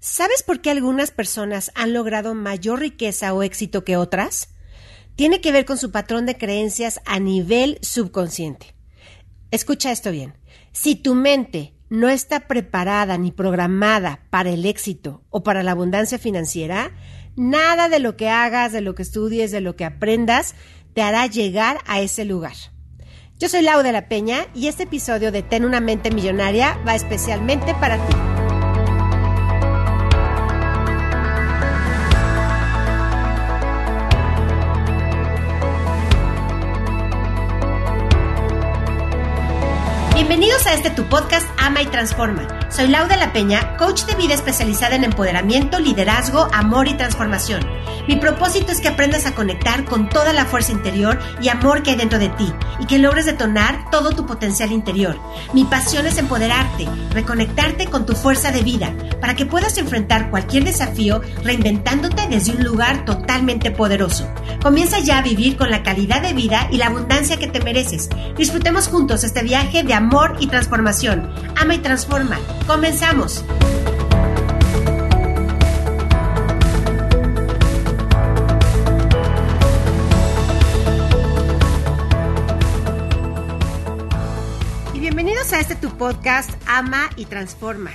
¿Sabes por qué algunas personas han logrado mayor riqueza o éxito que otras? Tiene que ver con su patrón de creencias a nivel subconsciente. Escucha esto bien. Si tu mente no está preparada ni programada para el éxito o para la abundancia financiera, nada de lo que hagas, de lo que estudies, de lo que aprendas, te hará llegar a ese lugar. Yo soy Lau de la Peña y este episodio de Ten una mente millonaria va especialmente para ti. Bienvenidos a este tu podcast Ama y Transforma. Soy Lauda La Peña, coach de vida especializada en empoderamiento, liderazgo, amor y transformación. Mi propósito es que aprendas a conectar con toda la fuerza interior y amor que hay dentro de ti y que logres detonar todo tu potencial interior. Mi pasión es empoderarte, reconectarte con tu fuerza de vida para que puedas enfrentar cualquier desafío reinventándote desde un lugar totalmente poderoso. Comienza ya a vivir con la calidad de vida y la abundancia que te mereces. Disfrutemos juntos este viaje de amor y transformación. Ama y transforma. Comenzamos. Y bienvenidos a este tu podcast Ama y Transforma.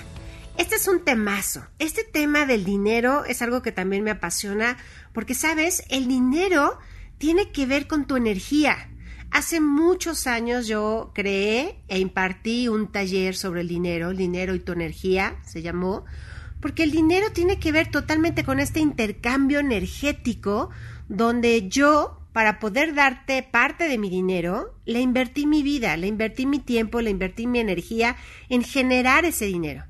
Este es un temazo. Este tema del dinero es algo que también me apasiona porque, sabes, el dinero tiene que ver con tu energía. Hace muchos años yo creé e impartí un taller sobre el dinero, el dinero y tu energía, se llamó, porque el dinero tiene que ver totalmente con este intercambio energético donde yo, para poder darte parte de mi dinero, le invertí mi vida, le invertí mi tiempo, le invertí mi energía en generar ese dinero.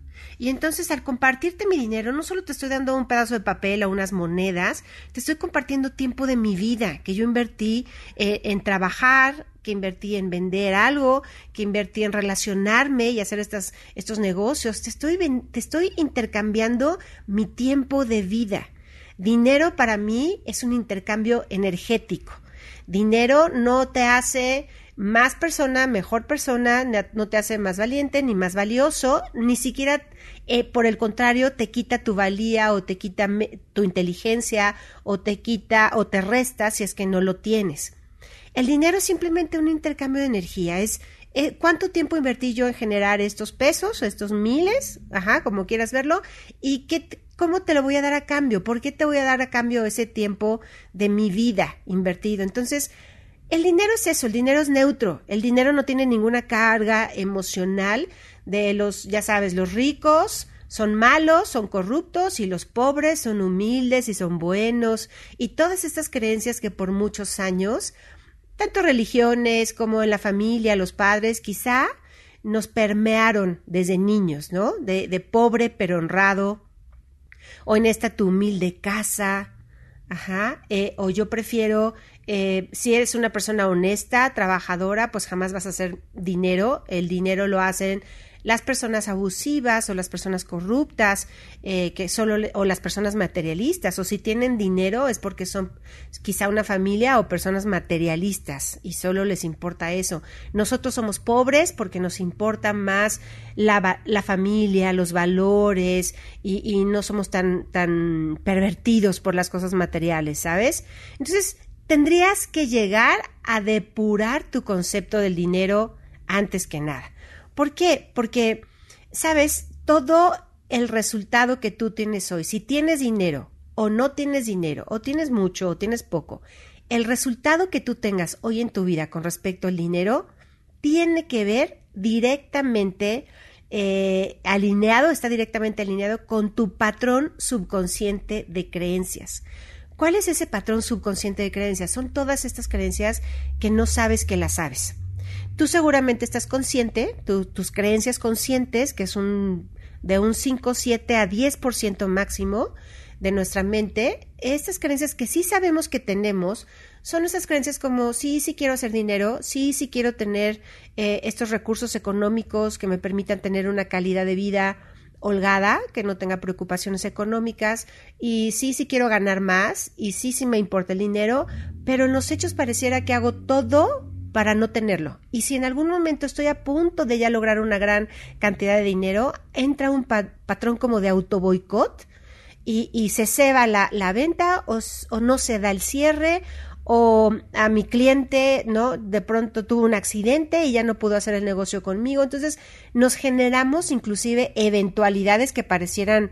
Y entonces al compartirte mi dinero, no solo te estoy dando un pedazo de papel o unas monedas, te estoy compartiendo tiempo de mi vida que yo invertí eh, en trabajar, que invertí en vender algo, que invertí en relacionarme y hacer estas, estos negocios. Te estoy, te estoy intercambiando mi tiempo de vida. Dinero para mí es un intercambio energético. Dinero no te hace más persona, mejor persona, no te hace más valiente ni más valioso, ni siquiera eh, por el contrario te quita tu valía o te quita tu inteligencia o te quita o te resta si es que no lo tienes. El dinero es simplemente un intercambio de energía, es eh, cuánto tiempo invertí yo en generar estos pesos, estos miles, ajá, como quieras verlo, y qué, cómo te lo voy a dar a cambio, por qué te voy a dar a cambio ese tiempo de mi vida invertido. Entonces, el dinero es eso, el dinero es neutro, el dinero no tiene ninguna carga emocional de los, ya sabes, los ricos son malos, son corruptos y los pobres son humildes y son buenos y todas estas creencias que por muchos años, tanto religiones como en la familia, los padres, quizá nos permearon desde niños, ¿no? De, de pobre pero honrado, o en esta tu humilde casa, Ajá, eh, o yo prefiero, eh, si eres una persona honesta, trabajadora, pues jamás vas a hacer dinero, el dinero lo hacen las personas abusivas o las personas corruptas, eh, que solo, o las personas materialistas, o si tienen dinero es porque son quizá una familia o personas materialistas y solo les importa eso. Nosotros somos pobres porque nos importa más la, la familia, los valores y, y no somos tan, tan pervertidos por las cosas materiales, ¿sabes? Entonces, tendrías que llegar a depurar tu concepto del dinero antes que nada. ¿Por qué? Porque, sabes, todo el resultado que tú tienes hoy, si tienes dinero o no tienes dinero, o tienes mucho o tienes poco, el resultado que tú tengas hoy en tu vida con respecto al dinero tiene que ver directamente eh, alineado, está directamente alineado con tu patrón subconsciente de creencias. ¿Cuál es ese patrón subconsciente de creencias? Son todas estas creencias que no sabes que las sabes. Tú seguramente estás consciente, tus creencias conscientes, que es un, de un 5, 7 a 10% máximo de nuestra mente, estas creencias que sí sabemos que tenemos, son esas creencias como sí, sí quiero hacer dinero, sí, sí quiero tener eh, estos recursos económicos que me permitan tener una calidad de vida holgada, que no tenga preocupaciones económicas, y sí, sí quiero ganar más, y sí, sí me importa el dinero, pero en los hechos pareciera que hago todo para no tenerlo. Y si en algún momento estoy a punto de ya lograr una gran cantidad de dinero, entra un patrón como de autoboicot y, y se ceba la, la venta o, o no se da el cierre o a mi cliente, ¿no? De pronto tuvo un accidente y ya no pudo hacer el negocio conmigo. Entonces nos generamos inclusive eventualidades que parecieran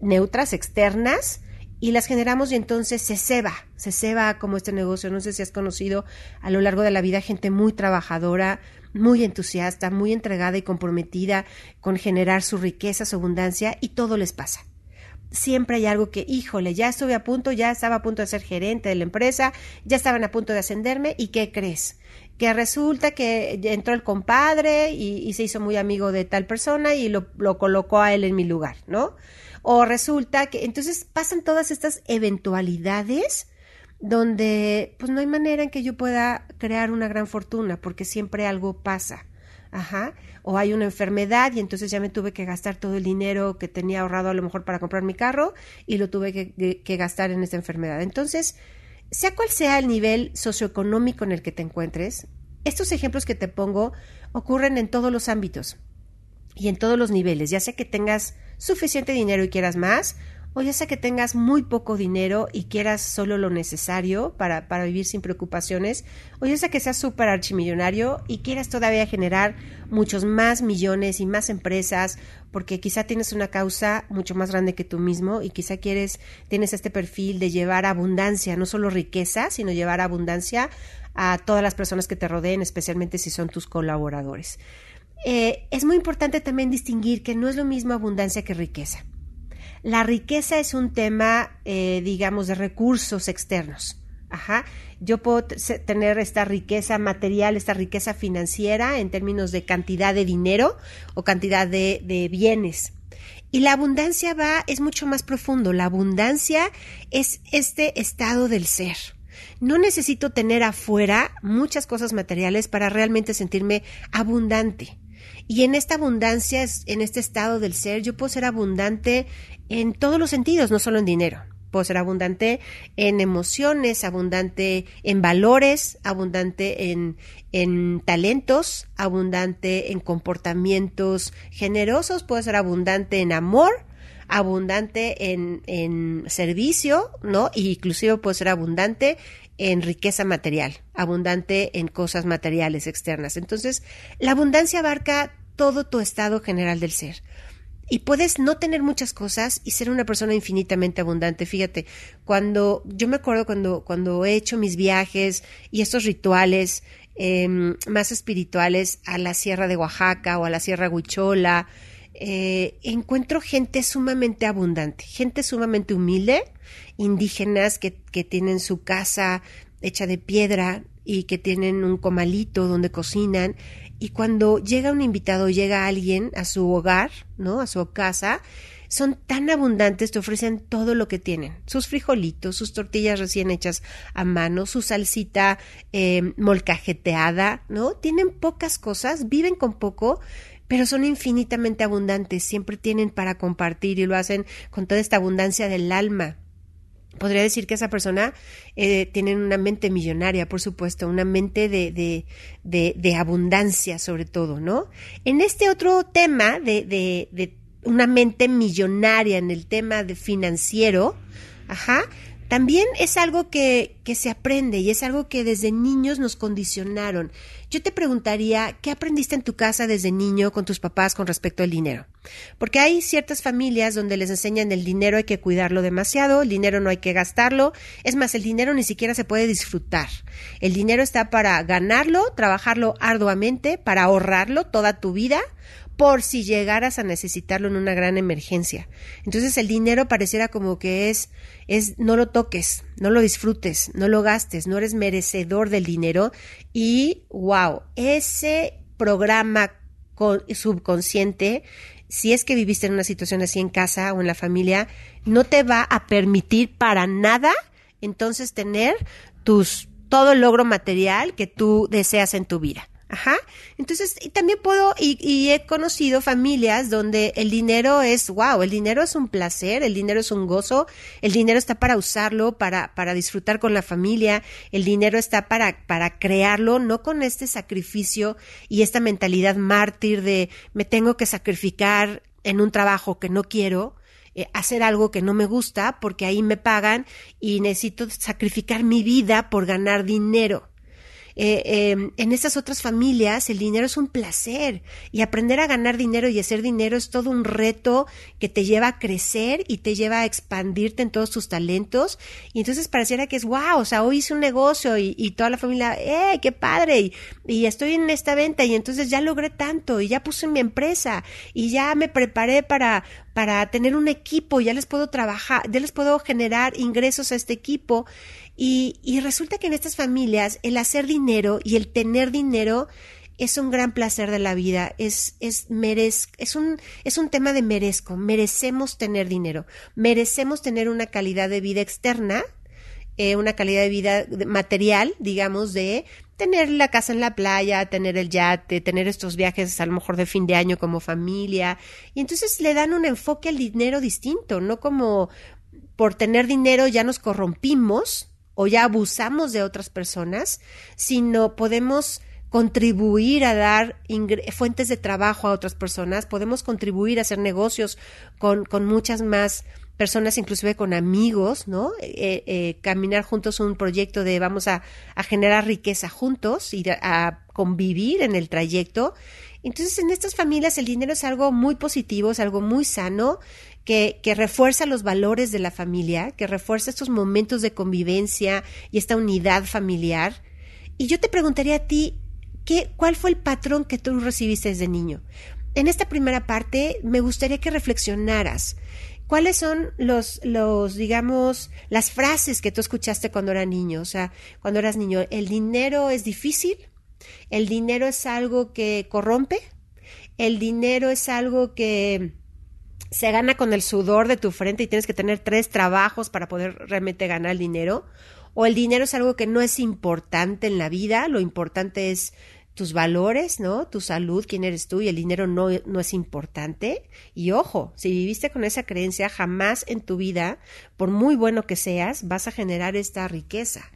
neutras, externas, y las generamos y entonces se ceba, se ceba como este negocio. No sé si has conocido a lo largo de la vida gente muy trabajadora, muy entusiasta, muy entregada y comprometida con generar su riqueza, su abundancia, y todo les pasa siempre hay algo que, híjole, ya estuve a punto, ya estaba a punto de ser gerente de la empresa, ya estaban a punto de ascenderme y ¿qué crees? Que resulta que entró el compadre y, se hizo muy amigo de tal persona y lo, lo colocó a él en mi lugar, ¿no? O resulta que entonces pasan todas estas eventualidades donde pues no hay manera en que yo pueda crear una gran fortuna porque siempre algo pasa. Ajá. O hay una enfermedad y entonces ya me tuve que gastar todo el dinero que tenía ahorrado a lo mejor para comprar mi carro y lo tuve que, gastar en esta enfermedad. Entonces, sea cual sea el nivel socioeconómico en el que te encuentres, estos ejemplos que te pongo ocurren en todos los ámbitos y en todos los niveles, ya sea que tengas suficiente dinero y quieras más, o ya sea que tengas muy poco dinero y quieras solo lo necesario para, para vivir sin preocupaciones, o ya sea que seas súper archimillonario y quieras todavía generar muchos más millones y más empresas, porque quizá tienes una causa mucho más grande que tú mismo y quizá quieres, tienes este perfil de llevar abundancia, no solo riqueza, sino llevar abundancia a todas las personas que te rodeen, especialmente si son tus colaboradores. Eh, es muy importante también distinguir que no es lo mismo abundancia que riqueza. La riqueza es un tema, eh, digamos, de recursos externos. Ajá. Yo puedo tener esta riqueza material, esta riqueza financiera en términos de cantidad de dinero o cantidad de, de bienes. Y la abundancia va, es mucho más profundo. La abundancia es este estado del ser. No necesito tener afuera muchas cosas materiales para realmente sentirme abundante. Y en esta abundancia, en este estado del ser, yo puedo ser abundante en todos los sentidos, no solo en dinero. Puedo ser abundante en emociones, abundante en valores, abundante en, en talentos, abundante en comportamientos generosos, puedo ser abundante en amor, abundante en, en servicio, ¿no? Y inclusive puedo ser abundante en riqueza material, abundante en cosas materiales externas. Entonces, la abundancia abarca todo tu estado general del ser. Y puedes no tener muchas cosas y ser una persona infinitamente abundante. Fíjate, cuando yo me acuerdo cuando, cuando he hecho mis viajes y estos rituales em, más espirituales a la Sierra de Oaxaca o a la Sierra Huichola, eh, encuentro gente sumamente abundante, gente sumamente humilde, indígenas que, tienen su casa hecha de piedra y que tienen un comalito donde cocinan y cuando llega un invitado, llega alguien a su hogar, ¿no? A su casa, son tan abundantes, te ofrecen todo lo que tienen. Sus frijolitos, sus tortillas recién hechas a mano, su salsita eh, molcajeteada, ¿no? Tienen pocas cosas, viven con poco, pero son infinitamente abundantes, siempre tienen para compartir y lo hacen con toda esta abundancia del alma podría decir que esa persona eh, tiene una mente millonaria, por supuesto, una mente de, de, de, de abundancia sobre todo, ¿no? En este otro tema de, de, una mente millonaria, en el tema de financiero, ajá, también es algo que, que, se aprende y es algo que desde niños nos condicionaron. Yo te preguntaría, ¿qué aprendiste en tu casa desde niño con tus papás con respecto al dinero? Porque hay ciertas familias donde les enseñan el dinero hay que cuidarlo demasiado, el dinero no hay que gastarlo, es más, el dinero ni siquiera se puede disfrutar. El dinero está para ganarlo, trabajarlo arduamente, para ahorrarlo toda tu vida por si llegaras a necesitarlo en una gran emergencia. Entonces el dinero pareciera como que es, es, no lo toques, no lo disfrutes, no lo gastes, no eres merecedor del dinero y wow, ese programa subconsciente, si es que viviste en una situación así en casa o en la familia, no te va a permitir para nada entonces tener tus todo el logro material que tú deseas en tu vida. Ajá. Entonces, también puedo, y, he conocido familias donde el dinero es, wow, el dinero es un placer, el dinero es un gozo, el dinero está para usarlo, para, para disfrutar con la familia, el dinero está para, para crearlo, no con este sacrificio y esta mentalidad mártir de me tengo que sacrificar en un trabajo que no quiero, eh, hacer algo que no me gusta porque ahí me pagan y necesito sacrificar mi vida por ganar dinero. Eh, em, en esas otras familias el dinero es un placer. Y aprender a ganar dinero y hacer dinero es todo un reto que te lleva a crecer y te lleva a expandirte en todos tus talentos. Y entonces pareciera que es wow, o sea, hoy hice un negocio y, toda la familia, ¡eh, qué padre! Y, y, estoy en esta venta y entonces ya logré tanto y ya puse mi empresa y ya me preparé para, para tener un equipo, ya les puedo trabajar, ya les puedo generar ingresos a este equipo y, resulta que en estas familias el hacer dinero y el tener dinero es un gran placer de la vida, es, es, merez, es, un, es un tema de merezco, merecemos tener dinero, merecemos tener una calidad de vida externa, eh, una calidad de vida material, digamos, de tener la casa en la playa, tener el yate, tener estos viajes a lo mejor de fin de año como familia, y entonces le dan un enfoque al dinero distinto, no como por tener dinero ya nos corrompimos, o ya abusamos de otras personas, sino podemos contribuir a dar fuentes de trabajo a otras personas, podemos contribuir a hacer negocios con, con muchas más personas, inclusive con amigos, ¿no? Eh, eh, caminar juntos un proyecto de vamos a, a generar riqueza juntos y a convivir en el trayecto. Entonces, en estas familias el dinero es algo muy positivo, es algo muy sano que, refuerza los valores de la familia, que refuerza estos momentos de convivencia y esta unidad familiar. Y yo te preguntaría a ti, ¿qué, ¿cuál fue el patrón que tú recibiste desde niño? En esta primera parte me gustaría que reflexionaras. ¿Cuáles son los, los, digamos, las frases que tú escuchaste cuando eras niño? O sea, cuando eras niño, ¿el dinero es difícil? ¿El dinero es algo que corrompe? ¿El dinero es algo que se gana con el sudor de tu frente y tienes que tener tres trabajos para poder realmente ganar el dinero, o el dinero es algo que no es importante en la vida, lo importante es tus valores, ¿no? Tu salud, quién eres tú y el dinero no, no es importante. Y ojo, si viviste con esa creencia, jamás en tu vida, por muy bueno que seas, vas a generar esta riqueza.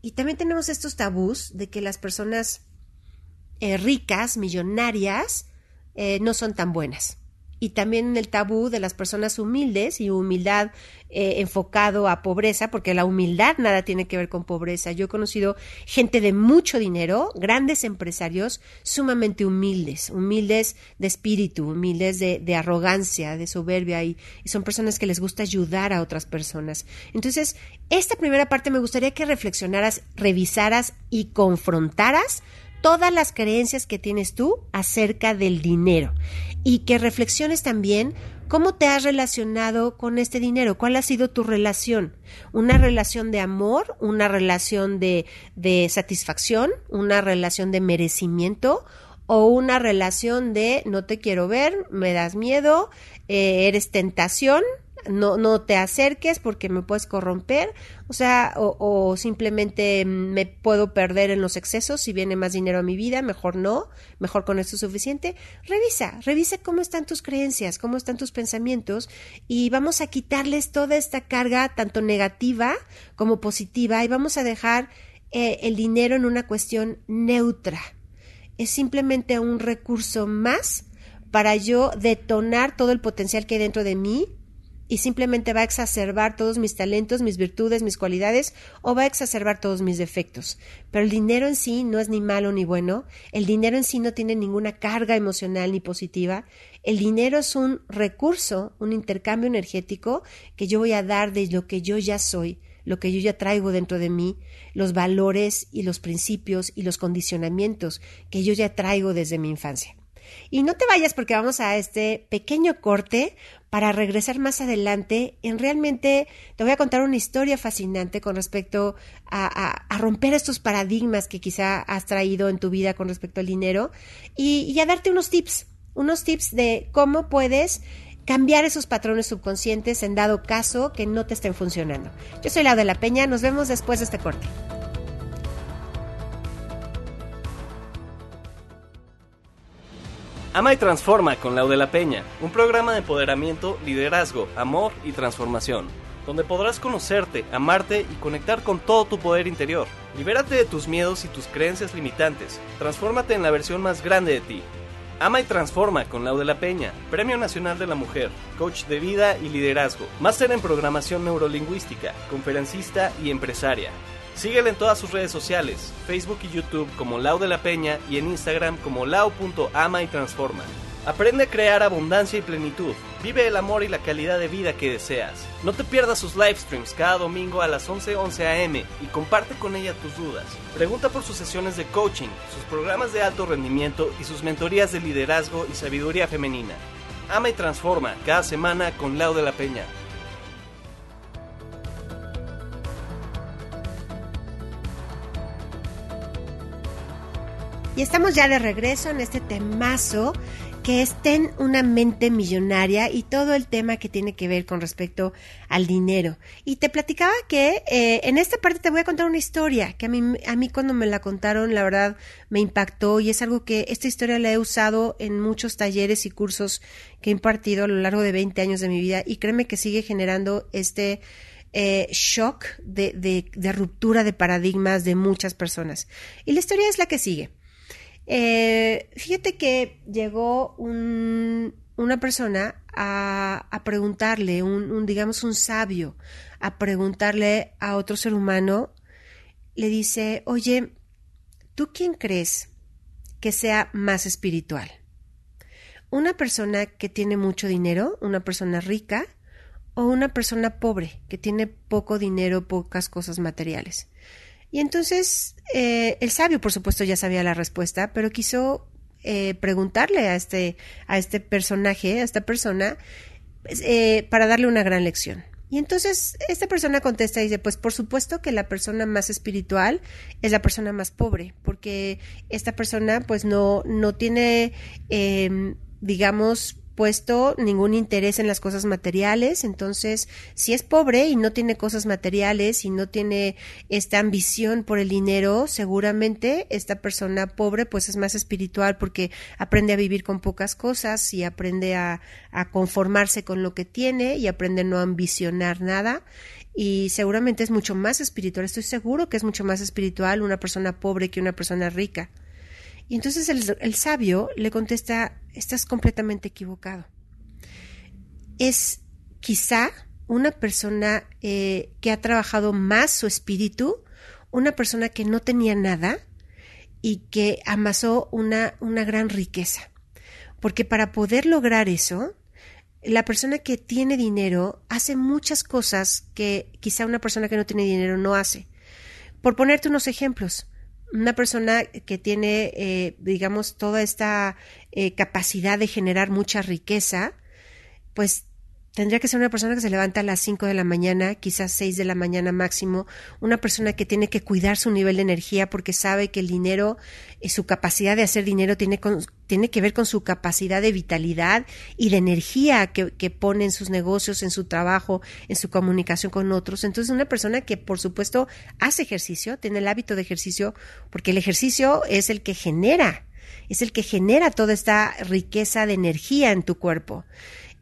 Y también tenemos estos tabús de que las personas eh, ricas, millonarias, eh, no son tan buenas y también el tabú de las personas humildes y humildad eh, enfocado a pobreza, porque la humildad nada tiene que ver con pobreza. Yo he conocido gente de mucho dinero, grandes empresarios, sumamente humildes, humildes de espíritu, humildes de, de arrogancia, de soberbia, y, y son personas que les gusta ayudar a otras personas. Entonces, esta primera parte me gustaría que reflexionaras, revisaras y confrontaras todas las creencias que tienes tú acerca del dinero. Y que reflexiones también cómo te has relacionado con este dinero, cuál ha sido tu relación, una relación de amor, una relación de, de satisfacción, una relación de merecimiento o una relación de no te quiero ver, me das miedo, eh, eres tentación, no, no te acerques porque me puedes corromper, o sea, o, simplemente me puedo perder en los excesos si viene más dinero a mi vida, mejor no, mejor con esto es suficiente. Revisa, revisa cómo están tus creencias, cómo están tus pensamientos y vamos a quitarles toda esta carga, tanto negativa como positiva, y vamos a dejar eh, el dinero en una cuestión neutra. Es simplemente un recurso más para yo detonar todo el potencial que hay dentro de mí y simplemente va a exacerbar todos mis talentos, mis virtudes, mis cualidades o va a exacerbar todos mis defectos. Pero el dinero en sí no es ni malo ni bueno, el dinero en sí no tiene ninguna carga emocional ni positiva, el dinero es un recurso, un intercambio energético que yo voy a dar de lo que yo ya soy, lo que yo ya traigo dentro de mí, los valores y los principios y los condicionamientos que yo ya traigo desde mi infancia. Y no te vayas porque vamos a este pequeño corte para regresar más adelante en realmente te voy a contar una historia fascinante con respecto a, romper estos paradigmas que quizá has traído en tu vida con respecto al dinero y, y a darte unos tips, unos tips de cómo puedes cambiar esos patrones subconscientes en dado caso que no te estén funcionando. Yo soy Laura de la Peña, nos vemos después de este corte. Ama y Transforma con Lau de la Peña, un programa de empoderamiento, liderazgo, amor y transformación, donde podrás conocerte, amarte y conectar con todo tu poder interior. Libérate de tus miedos y tus creencias limitantes. Transfórmate en la versión más grande de ti. Ama y Transforma con Lau de la Peña, Premio Nacional de la Mujer, coach de vida y liderazgo, máster en programación neurolingüística, conferencista y empresaria. Síguela en todas sus redes sociales, Facebook y YouTube como Lau de la Peña y en Instagram como lau.ama y transforma. Aprende a crear abundancia y plenitud. Vive el amor y la calidad de vida que deseas. No te pierdas sus live streams cada domingo a las 11:11 11 am y comparte con ella tus dudas. Pregunta por sus sesiones de coaching, sus programas de alto rendimiento y sus mentorías de liderazgo y sabiduría femenina. Ama y transforma cada semana con Lau de la Peña. Y estamos ya de regreso en este temazo que es ten una mente millonaria y todo el tema que tiene que ver con respecto al dinero. Y te platicaba que eh, en esta parte te voy a contar una historia que a mí, a mí cuando me la contaron la verdad me impactó y es algo que esta historia la he usado en muchos talleres y cursos que he impartido a lo largo de 20 años de mi vida y créeme que sigue generando este eh, shock de, de, de ruptura de paradigmas de muchas personas. Y la historia es la que sigue. Eh, fíjate que llegó un, una persona a, preguntarle, un, un, digamos, un sabio, a preguntarle a otro ser humano, le dice, oye, ¿tú quién crees que sea más espiritual? ¿Una persona que tiene mucho dinero, una persona rica, o una persona pobre, que tiene poco dinero, pocas cosas materiales? Y entonces eh, el sabio, por supuesto, ya sabía la respuesta, pero quiso eh, preguntarle a este, a este personaje, a esta persona, pues, eh, para darle una gran lección. Y entonces esta persona contesta y dice, pues por supuesto que la persona más espiritual es la persona más pobre, porque esta persona pues no, no tiene, eh, digamos, puesto ningún interés en las cosas materiales, entonces si es pobre y no tiene cosas materiales y no tiene esta ambición por el dinero, seguramente esta persona pobre pues es más espiritual porque aprende a vivir con pocas cosas y aprende a, a conformarse con lo que tiene y aprende a no ambicionar nada y seguramente es mucho más espiritual, estoy seguro que es mucho más espiritual una persona pobre que una persona rica. Y entonces el, sabio le contesta, estás completamente equivocado. Es quizá una persona eh, que ha trabajado más su espíritu, una persona que no tenía nada y que amasó una, una gran riqueza. Porque para poder lograr eso, la persona que tiene dinero hace muchas cosas que quizá una persona que no tiene dinero no hace. Por ponerte unos ejemplos, una persona que tiene, eh, digamos, toda esta eh, capacidad de generar mucha riqueza, pues tendría que ser una persona que se levanta a las 5 de la mañana, quizás 6 de la mañana máximo, una persona que tiene que cuidar su nivel de energía porque sabe que el dinero y su capacidad de hacer dinero tiene, con, tiene que ver con su capacidad de vitalidad y de energía que, que, pone en sus negocios, en su trabajo, en su comunicación con otros. Entonces, una persona que, por supuesto, hace ejercicio, tiene el hábito de ejercicio, porque el ejercicio es el que genera, es el que genera toda esta riqueza de energía en tu cuerpo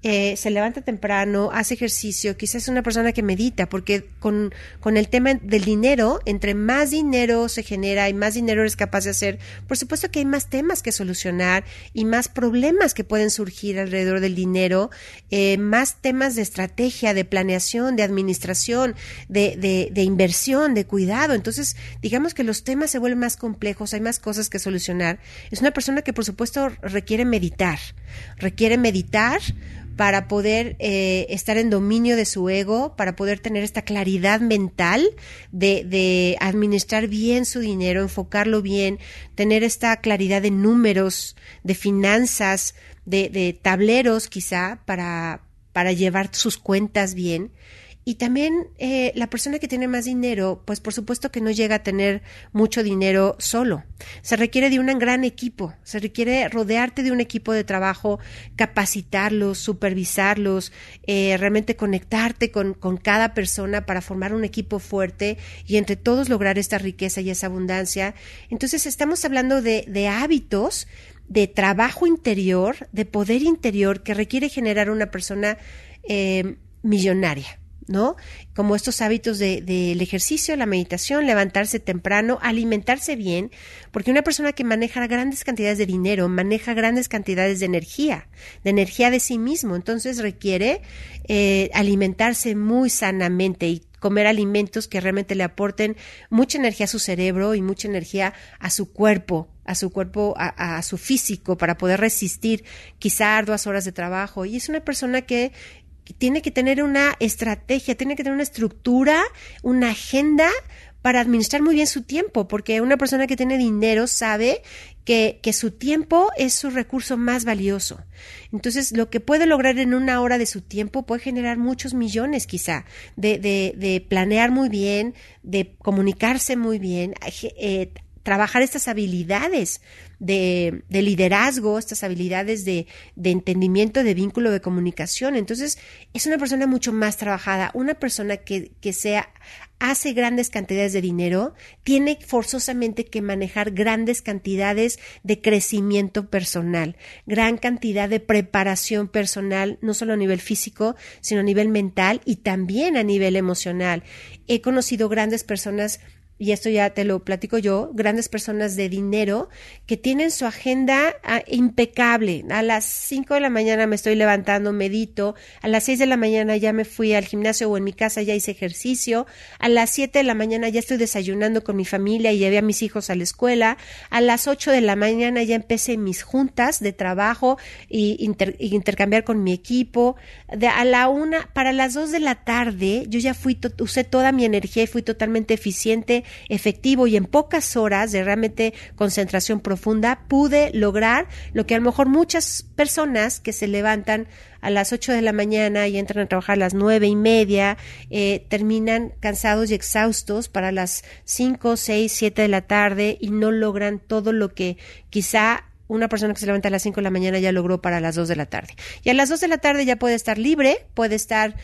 eh, se levanta temprano, hace ejercicio, quizás es una persona que medita, porque con, con el tema del dinero, entre más dinero se genera y más dinero eres capaz de hacer, por supuesto que hay más temas que solucionar y más problemas que pueden surgir alrededor del dinero, eh, más temas de estrategia, de planeación, de administración, de, de, de inversión, de cuidado. Entonces, digamos que los temas se vuelven más complejos, hay más cosas que solucionar. Es una persona que, por supuesto, requiere meditar, requiere meditar para poder eh, estar en dominio de su ego, para poder tener esta claridad mental de, de, administrar bien su dinero, enfocarlo bien, tener esta claridad de números, de finanzas, de, de tableros quizá para, para llevar sus cuentas bien. Y también eh, la persona que tiene más dinero, pues por supuesto que no llega a tener mucho dinero solo. Se requiere de un gran equipo, se requiere rodearte de un equipo de trabajo, capacitarlos, supervisarlos, eh, realmente conectarte con, con, cada persona para formar un equipo fuerte y entre todos lograr esta riqueza y esa abundancia. Entonces estamos hablando de, de hábitos de trabajo interior, de poder interior que requiere generar una persona eh, millonaria. ¿No? Como estos hábitos del de, ejercicio, la meditación, levantarse temprano, alimentarse bien, porque una persona que maneja grandes cantidades de dinero, maneja grandes cantidades de energía, de energía de sí mismo, entonces requiere eh, alimentarse muy sanamente y comer alimentos que realmente le aporten mucha energía a su cerebro y mucha energía a su cuerpo, a su cuerpo, a, a, su físico, para poder resistir quizá arduas horas de trabajo. Y es una persona que tiene que tener una estrategia, tiene que tener una estructura, una agenda para administrar muy bien su tiempo, porque una persona que tiene dinero sabe que, que, su tiempo es su recurso más valioso. Entonces, lo que puede lograr en una hora de su tiempo puede generar muchos millones quizá, de, de, de planear muy bien, de comunicarse muy bien, eh, trabajar estas habilidades de, de liderazgo, estas habilidades de, de, entendimiento, de vínculo, de comunicación. Entonces, es una persona mucho más trabajada, una persona que, que sea hace grandes cantidades de dinero, tiene forzosamente que manejar grandes cantidades de crecimiento personal, gran cantidad de preparación personal, no solo a nivel físico, sino a nivel mental y también a nivel emocional. He conocido grandes personas y esto ya te lo platico yo, grandes personas de dinero que tienen su agenda ah, impecable. A las 5 de la mañana me estoy levantando, medito, a las 6 de la mañana ya me fui al gimnasio o en mi casa ya hice ejercicio, a las 7 de la mañana ya estoy desayunando con mi familia y llevé a mis hijos a la escuela, a las 8 de la mañana ya empecé mis juntas de trabajo y intercambiar con mi equipo, de a la una, para las 2 de la tarde yo ya fui, usé toda mi energía y fui totalmente eficiente efectivo y en pocas horas de realmente concentración profunda pude lograr lo que a lo mejor muchas personas que se levantan a las 8 de la mañana y entran a trabajar a las nueve y media, eh, terminan cansados y exhaustos para las 5, 6, 7 de la tarde y no logran todo lo que quizá una persona que se levanta a las 5 de la mañana ya logró para las 2 de la tarde. Y a las 2 de la tarde ya puede estar libre, puede estar,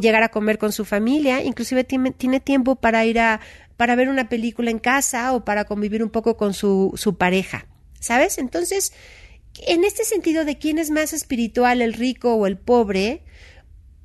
llegar a comer con su familia, inclusive tiene, tiene tiempo para ir a, para ver una película en casa o para convivir un poco con su, su pareja. ¿Sabes? Entonces, en este sentido de quién es más espiritual, el rico o el pobre,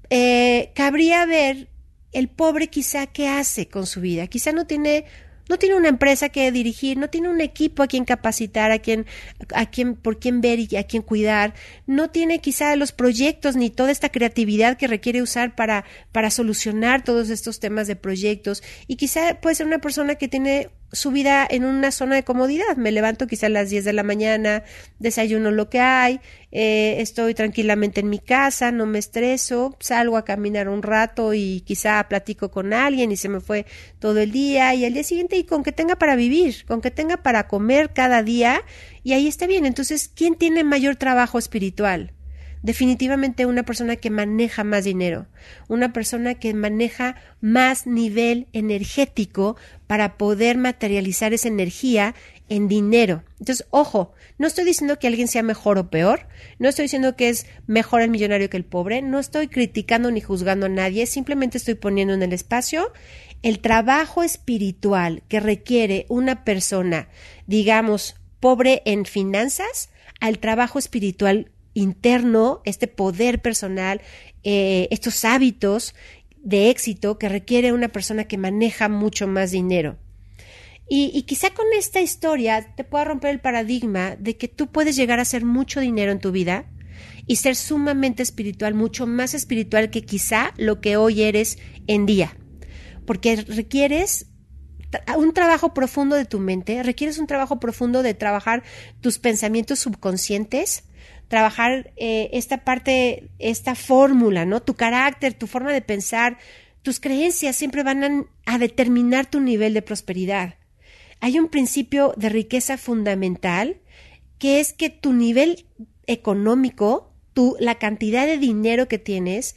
eh, cabría ver el pobre quizá qué hace con su vida. Quizá no tiene no tiene una empresa que dirigir, no tiene un equipo a quien capacitar, a quien, a quien, por quien ver y a quien cuidar, no tiene quizá los proyectos ni toda esta creatividad que requiere usar para, para solucionar todos estos temas de proyectos. Y quizá puede ser una persona que tiene su vida en una zona de comodidad. Me levanto quizá a las 10 de la mañana, desayuno lo que hay, eh, estoy tranquilamente en mi casa, no me estreso, salgo a caminar un rato y quizá platico con alguien y se me fue todo el día y al día siguiente y con que tenga para vivir, con que tenga para comer cada día y ahí está bien. Entonces, ¿quién tiene mayor trabajo espiritual? Definitivamente una persona que maneja más dinero, una persona que maneja más nivel energético para poder materializar esa energía en dinero. Entonces, ojo, no estoy diciendo que alguien sea mejor o peor, no estoy diciendo que es mejor el millonario que el pobre, no estoy criticando ni juzgando a nadie, simplemente estoy poniendo en el espacio el trabajo espiritual que requiere una persona, digamos, pobre en finanzas, al trabajo espiritual interno, este poder personal, eh, estos hábitos de éxito que requiere una persona que maneja mucho más dinero. Y, y, quizá con esta historia te pueda romper el paradigma de que tú puedes llegar a hacer mucho dinero en tu vida y ser sumamente espiritual, mucho más espiritual que quizá lo que hoy eres en día. Porque requieres un trabajo profundo de tu mente, requieres un trabajo profundo de trabajar tus pensamientos subconscientes, trabajar eh, esta parte, esta fórmula, ¿no? Tu carácter, tu forma de pensar, tus creencias siempre van a, determinar tu nivel de prosperidad. Hay un principio de riqueza fundamental que es que tu nivel económico, tu, la cantidad de dinero que tienes,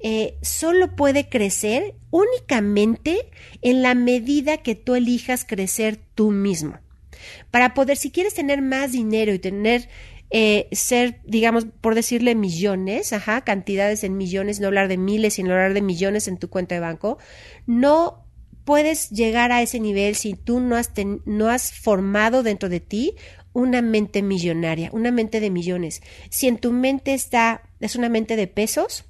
eh, solo puede crecer únicamente en la medida que tú elijas crecer tú mismo. Para poder, si quieres tener más dinero y tener eh, ser, digamos, por decirle millones, ajá, cantidades en millones, no hablar de miles, sino hablar de millones en tu cuenta de banco, no puedes llegar a ese nivel si tú no has, no has formado dentro de ti una mente millonaria, una mente de millones. Si en tu mente está, es una mente de pesos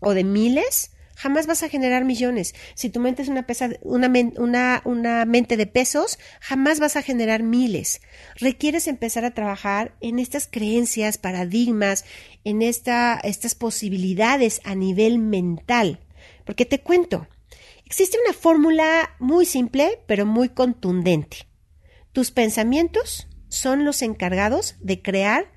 o de miles, jamás vas a generar millones. Si tu mente es una, una, una, mente de pesos, jamás vas a generar miles. Requieres empezar a trabajar en estas creencias, paradigmas, en esta, estas posibilidades a nivel mental. Porque te cuento, existe una fórmula muy simple, pero muy contundente. Tus pensamientos son los encargados de crear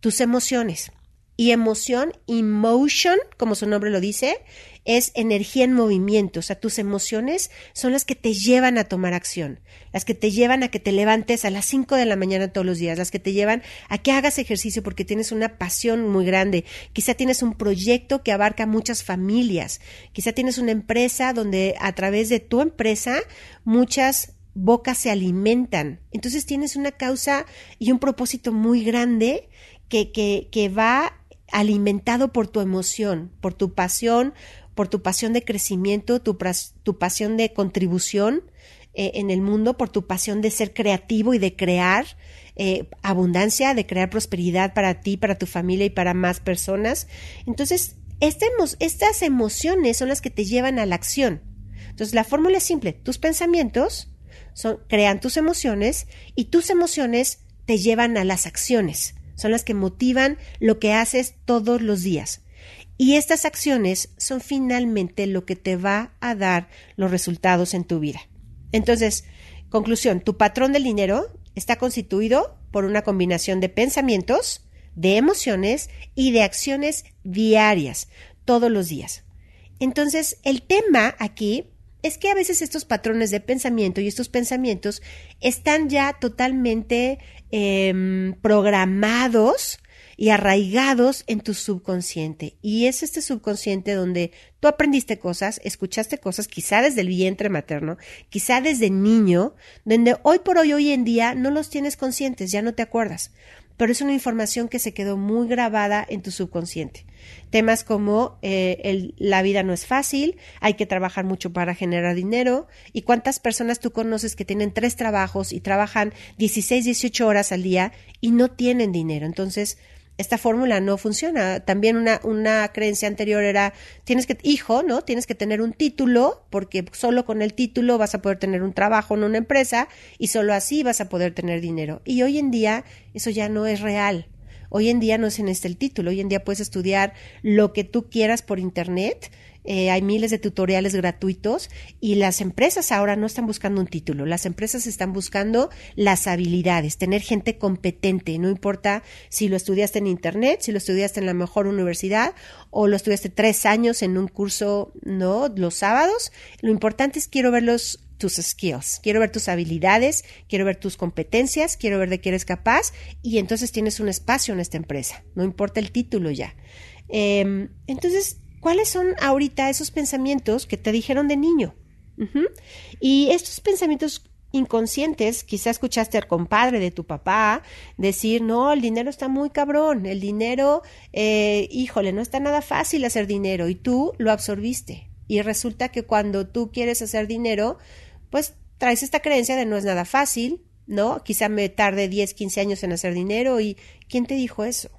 tus emociones. Y emoción, emotion, como su nombre lo dice, es energía en movimiento. O sea, tus emociones son las que te llevan a tomar acción, las que te llevan a que te levantes a las 5 de la mañana todos los días, las que te llevan a que hagas ejercicio porque tienes una pasión muy grande. Quizá tienes un proyecto que abarca muchas familias. Quizá tienes una empresa donde a través de tu empresa muchas bocas se alimentan. Entonces tienes una causa y un propósito muy grande que, que, que va alimentado por tu emoción, por tu pasión, por tu pasión de crecimiento, tu, pasión de contribución eh, en el mundo, por tu pasión de ser creativo y de crear eh, abundancia, de crear prosperidad para ti, para tu familia y para más personas. Entonces, estas emociones son las que te llevan a la acción. Entonces, la fórmula es simple. Tus pensamientos son, crean tus emociones y tus emociones te llevan a las acciones son las que motivan lo que haces todos los días. Y estas acciones son finalmente lo que te va a dar los resultados en tu vida. Entonces, conclusión, tu patrón del dinero está constituido por una combinación de pensamientos, de emociones y de acciones diarias, todos los días. Entonces, el tema aquí es que a veces estos patrones de pensamiento y estos pensamientos están ya totalmente Em, programados y arraigados en tu subconsciente. Y es este subconsciente donde tú aprendiste cosas, escuchaste cosas, quizá desde el vientre materno, quizá desde niño, donde hoy por hoy, hoy en día, no los tienes conscientes, ya no te acuerdas pero es una información que se quedó muy grabada en tu subconsciente. Temas como eh, la vida no es fácil, hay que trabajar mucho para generar dinero, y cuántas personas tú conoces que tienen tres trabajos y trabajan 16, 18 horas al día y no tienen dinero. Entonces, esta fórmula no funciona. También una, una creencia anterior era, tienes que, hijo, ¿no? Tienes que tener un título, porque solo con el título vas a poder tener un trabajo en una empresa y solo así vas a poder tener dinero. Y hoy en día eso ya no es real. Hoy en día no es en este el título, hoy en día puedes estudiar lo que tú quieras por internet eh, hay miles de tutoriales gratuitos y las empresas ahora no están buscando un título, las empresas están buscando las habilidades, tener gente competente, no importa si lo estudiaste en Internet, si lo estudiaste en la mejor universidad o lo estudiaste tres años en un curso, no, los sábados, lo importante es quiero ver los, tus skills, quiero ver tus habilidades, quiero ver tus competencias, quiero ver de qué eres capaz y entonces tienes un espacio en esta empresa, no importa el título ya. Em, entonces, ¿Cuáles son ahorita esos pensamientos que te dijeron de niño? Y estos pensamientos inconscientes, quizá escuchaste al compadre de tu papá decir, no, el dinero está muy cabrón, el dinero, eh, híjole, no está nada fácil hacer dinero y tú lo absorbiste. Y resulta que cuando tú quieres hacer dinero, pues traes esta creencia de no es nada fácil, ¿no? Quizá me tarde 10, 15 años en hacer dinero y ¿quién te dijo eso?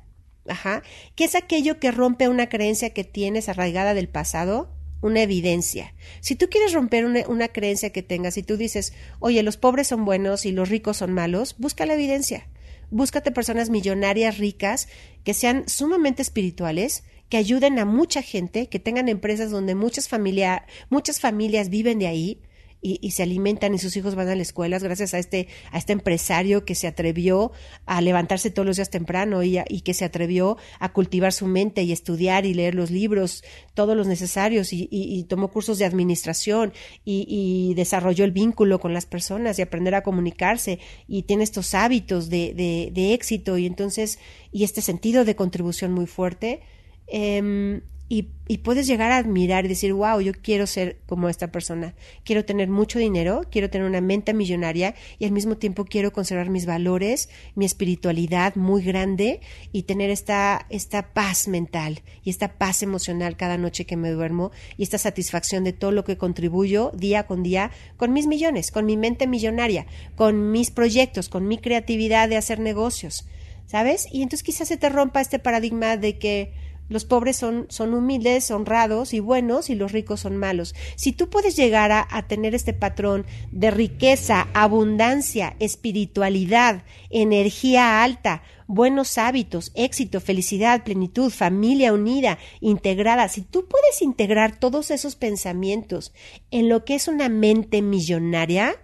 Ajá. ¿Qué es aquello que rompe una creencia que tienes arraigada del pasado? Una evidencia. Si tú quieres romper una, una, creencia que tengas y tú dices, oye, los pobres son buenos y los ricos son malos, busca la evidencia. Búscate personas millonarias ricas que sean sumamente espirituales, que ayuden a mucha gente, que tengan empresas donde muchas, familia, muchas familias viven de ahí, y, se alimentan y sus hijos van a las escuelas gracias a este, a este empresario que se atrevió a levantarse todos los días temprano y, y que se atrevió a cultivar su mente y estudiar y leer los libros, todos los necesarios y, y tomó cursos de administración y, desarrolló el vínculo con las personas y aprender a comunicarse y tiene estos hábitos de, de, de éxito y entonces y este sentido de contribución muy fuerte. Em, y, y, puedes llegar a admirar y decir, wow, yo quiero ser como esta persona, quiero tener mucho dinero, quiero tener una mente millonaria y al mismo tiempo quiero conservar mis valores, mi espiritualidad muy grande y tener esta, esta paz mental y esta paz emocional cada noche que me duermo y esta satisfacción de todo lo que contribuyo día con día con mis millones, con mi mente millonaria, con mis proyectos, con mi creatividad de hacer negocios, ¿sabes? Y entonces quizás se te rompa este paradigma de que los pobres son, son humildes, honrados y buenos y los ricos son malos. Si tú puedes llegar a, a, tener este patrón de riqueza, abundancia, espiritualidad, energía alta, buenos hábitos, éxito, felicidad, plenitud, familia unida, integrada, si tú puedes integrar todos esos pensamientos en lo que es una mente millonaria,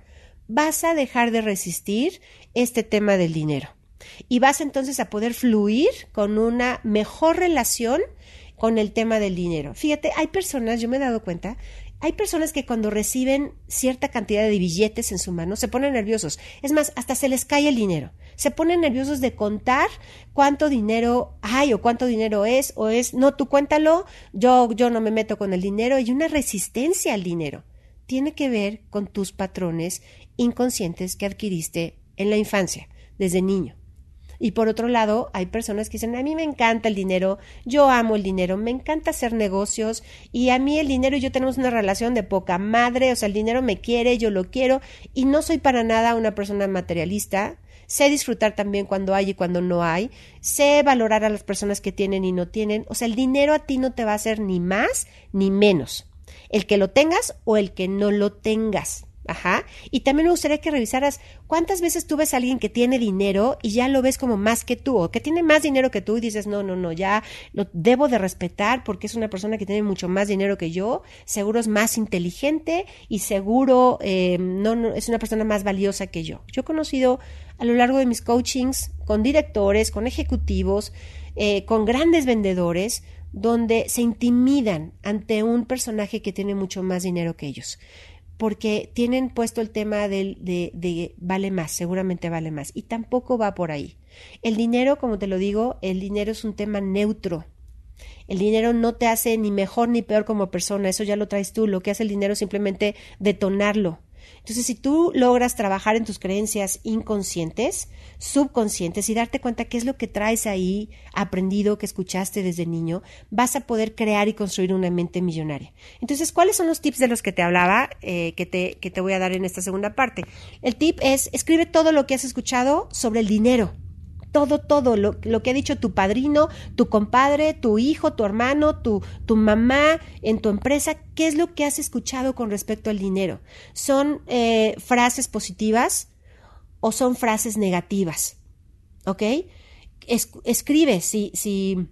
vas a dejar de resistir este tema del dinero y vas entonces a poder fluir con una mejor relación con el tema del dinero. Fíjate, hay personas, yo me he dado cuenta, hay personas que cuando reciben cierta cantidad de billetes en su mano se ponen nerviosos. Es más, hasta se les cae el dinero. Se ponen nerviosos de contar cuánto dinero hay o cuánto dinero es o es, no, tú cuéntalo, yo, yo no me meto con el dinero. Hay una resistencia al dinero. Tiene que ver con tus patrones inconscientes que adquiriste en la infancia, desde niño. Y por otro lado, hay personas que dicen, a mí me encanta el dinero, yo amo el dinero, me encanta hacer negocios y a mí el dinero y yo tenemos una relación de poca madre, o sea, el dinero me quiere, yo lo quiero y no soy para nada una persona materialista. Sé disfrutar también cuando hay y cuando no hay. Sé valorar a las personas que tienen y no tienen. O sea, el dinero a ti no te va a hacer ni más ni menos. El que lo tengas o el que no lo tengas. Ajá. Y también me gustaría que revisaras cuántas veces tú ves a alguien que tiene dinero y ya lo ves como más que tú, o que tiene más dinero que tú y dices, no, no, no, ya lo debo de respetar porque es una persona que tiene mucho más dinero que yo, seguro es más inteligente y seguro no, no, es una persona más valiosa que yo. Yo he conocido a lo largo de mis coachings con directores, con ejecutivos, eh, con grandes vendedores, donde se intimidan ante un personaje que tiene mucho más dinero que ellos porque tienen puesto el tema de, de, de, vale más, seguramente vale más, y tampoco va por ahí. El dinero, como te lo digo, el dinero es un tema neutro. El dinero no te hace ni mejor ni peor como persona, eso ya lo traes tú, lo que hace el dinero es simplemente detonarlo. Entonces, si tú logras trabajar en tus creencias inconscientes, subconscientes y darte cuenta qué es lo que traes ahí aprendido, que escuchaste desde niño, vas a poder crear y construir una mente millonaria. Entonces, ¿cuáles son los tips de los que te hablaba eh, que, te, que te voy a dar en esta segunda parte? El tip es, escribe todo lo que has escuchado sobre el dinero todo, todo, lo, lo, que ha dicho tu padrino, tu compadre, tu hijo, tu hermano, tu, tu mamá en tu empresa, ¿qué es lo que has escuchado con respecto al dinero? ¿Son eh, frases positivas o son frases negativas? ¿Ok? Es, escribe si, si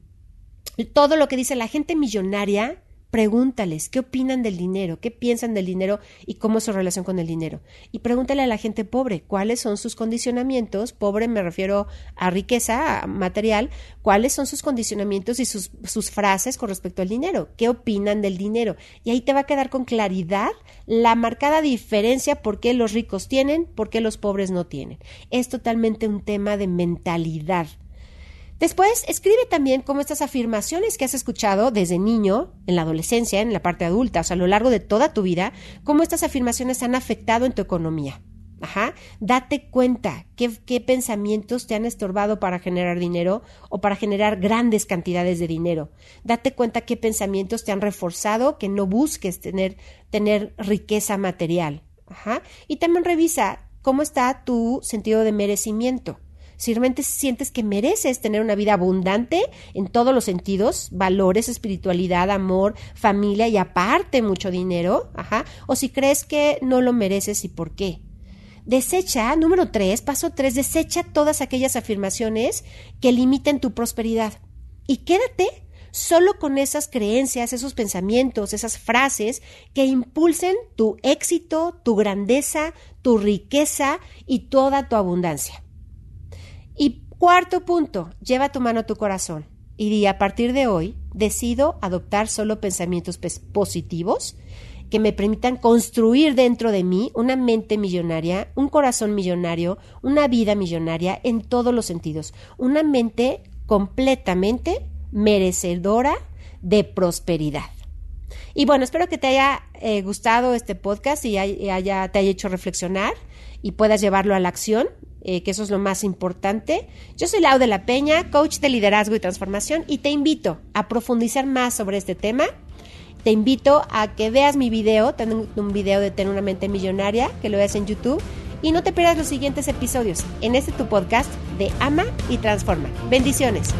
todo lo que dice la gente millonaria Pregúntales qué opinan del dinero, qué piensan del dinero y cómo es su relación con el dinero. Y pregúntale a la gente pobre cuáles son sus condicionamientos, pobre me refiero a riqueza a material, cuáles son sus condicionamientos y sus, sus frases con respecto al dinero, qué opinan del dinero. Y ahí te va a quedar con claridad la marcada diferencia por qué los ricos tienen, por qué los pobres no tienen. Es totalmente un tema de mentalidad Después, escribe también cómo estas afirmaciones que has escuchado desde niño, en la adolescencia, en la parte adulta, o sea, a lo largo de toda tu vida, cómo estas afirmaciones han afectado en tu economía. Ajá. Date cuenta qué, qué, pensamientos te han estorbado para generar dinero o para generar grandes cantidades de dinero. Date cuenta qué pensamientos te han reforzado que no busques tener, tener riqueza material. Ajá. Y también revisa cómo está tu sentido de merecimiento si realmente sientes que mereces tener una vida abundante en todos los sentidos, valores, espiritualidad, amor, familia y aparte mucho dinero, ajá, o si crees que no lo mereces y por qué. Desecha, número tres, paso tres, desecha todas aquellas afirmaciones que limiten tu prosperidad y quédate solo con esas creencias, esos pensamientos, esas frases que impulsen tu éxito, tu grandeza, tu riqueza y toda tu abundancia. Y cuarto punto, lleva tu mano a tu corazón. Y a partir de hoy decido adoptar solo pensamientos positivos que me permitan construir dentro de mí una mente millonaria, un corazón millonario, una vida millonaria en todos los sentidos, una mente completamente merecedora de prosperidad. Y bueno, espero que te haya eh, gustado este podcast y haya, te haya hecho reflexionar y puedas llevarlo a la acción, eh, que eso es lo más importante. Yo soy Lau de la Peña, coach de liderazgo y transformación, y te invito a profundizar más sobre este tema. Te invito a que veas mi video, tengo un video de Tener una mente millonaria, que lo veas en YouTube, y no te pierdas los siguientes episodios en este tu podcast de Ama y Transforma. Bendiciones.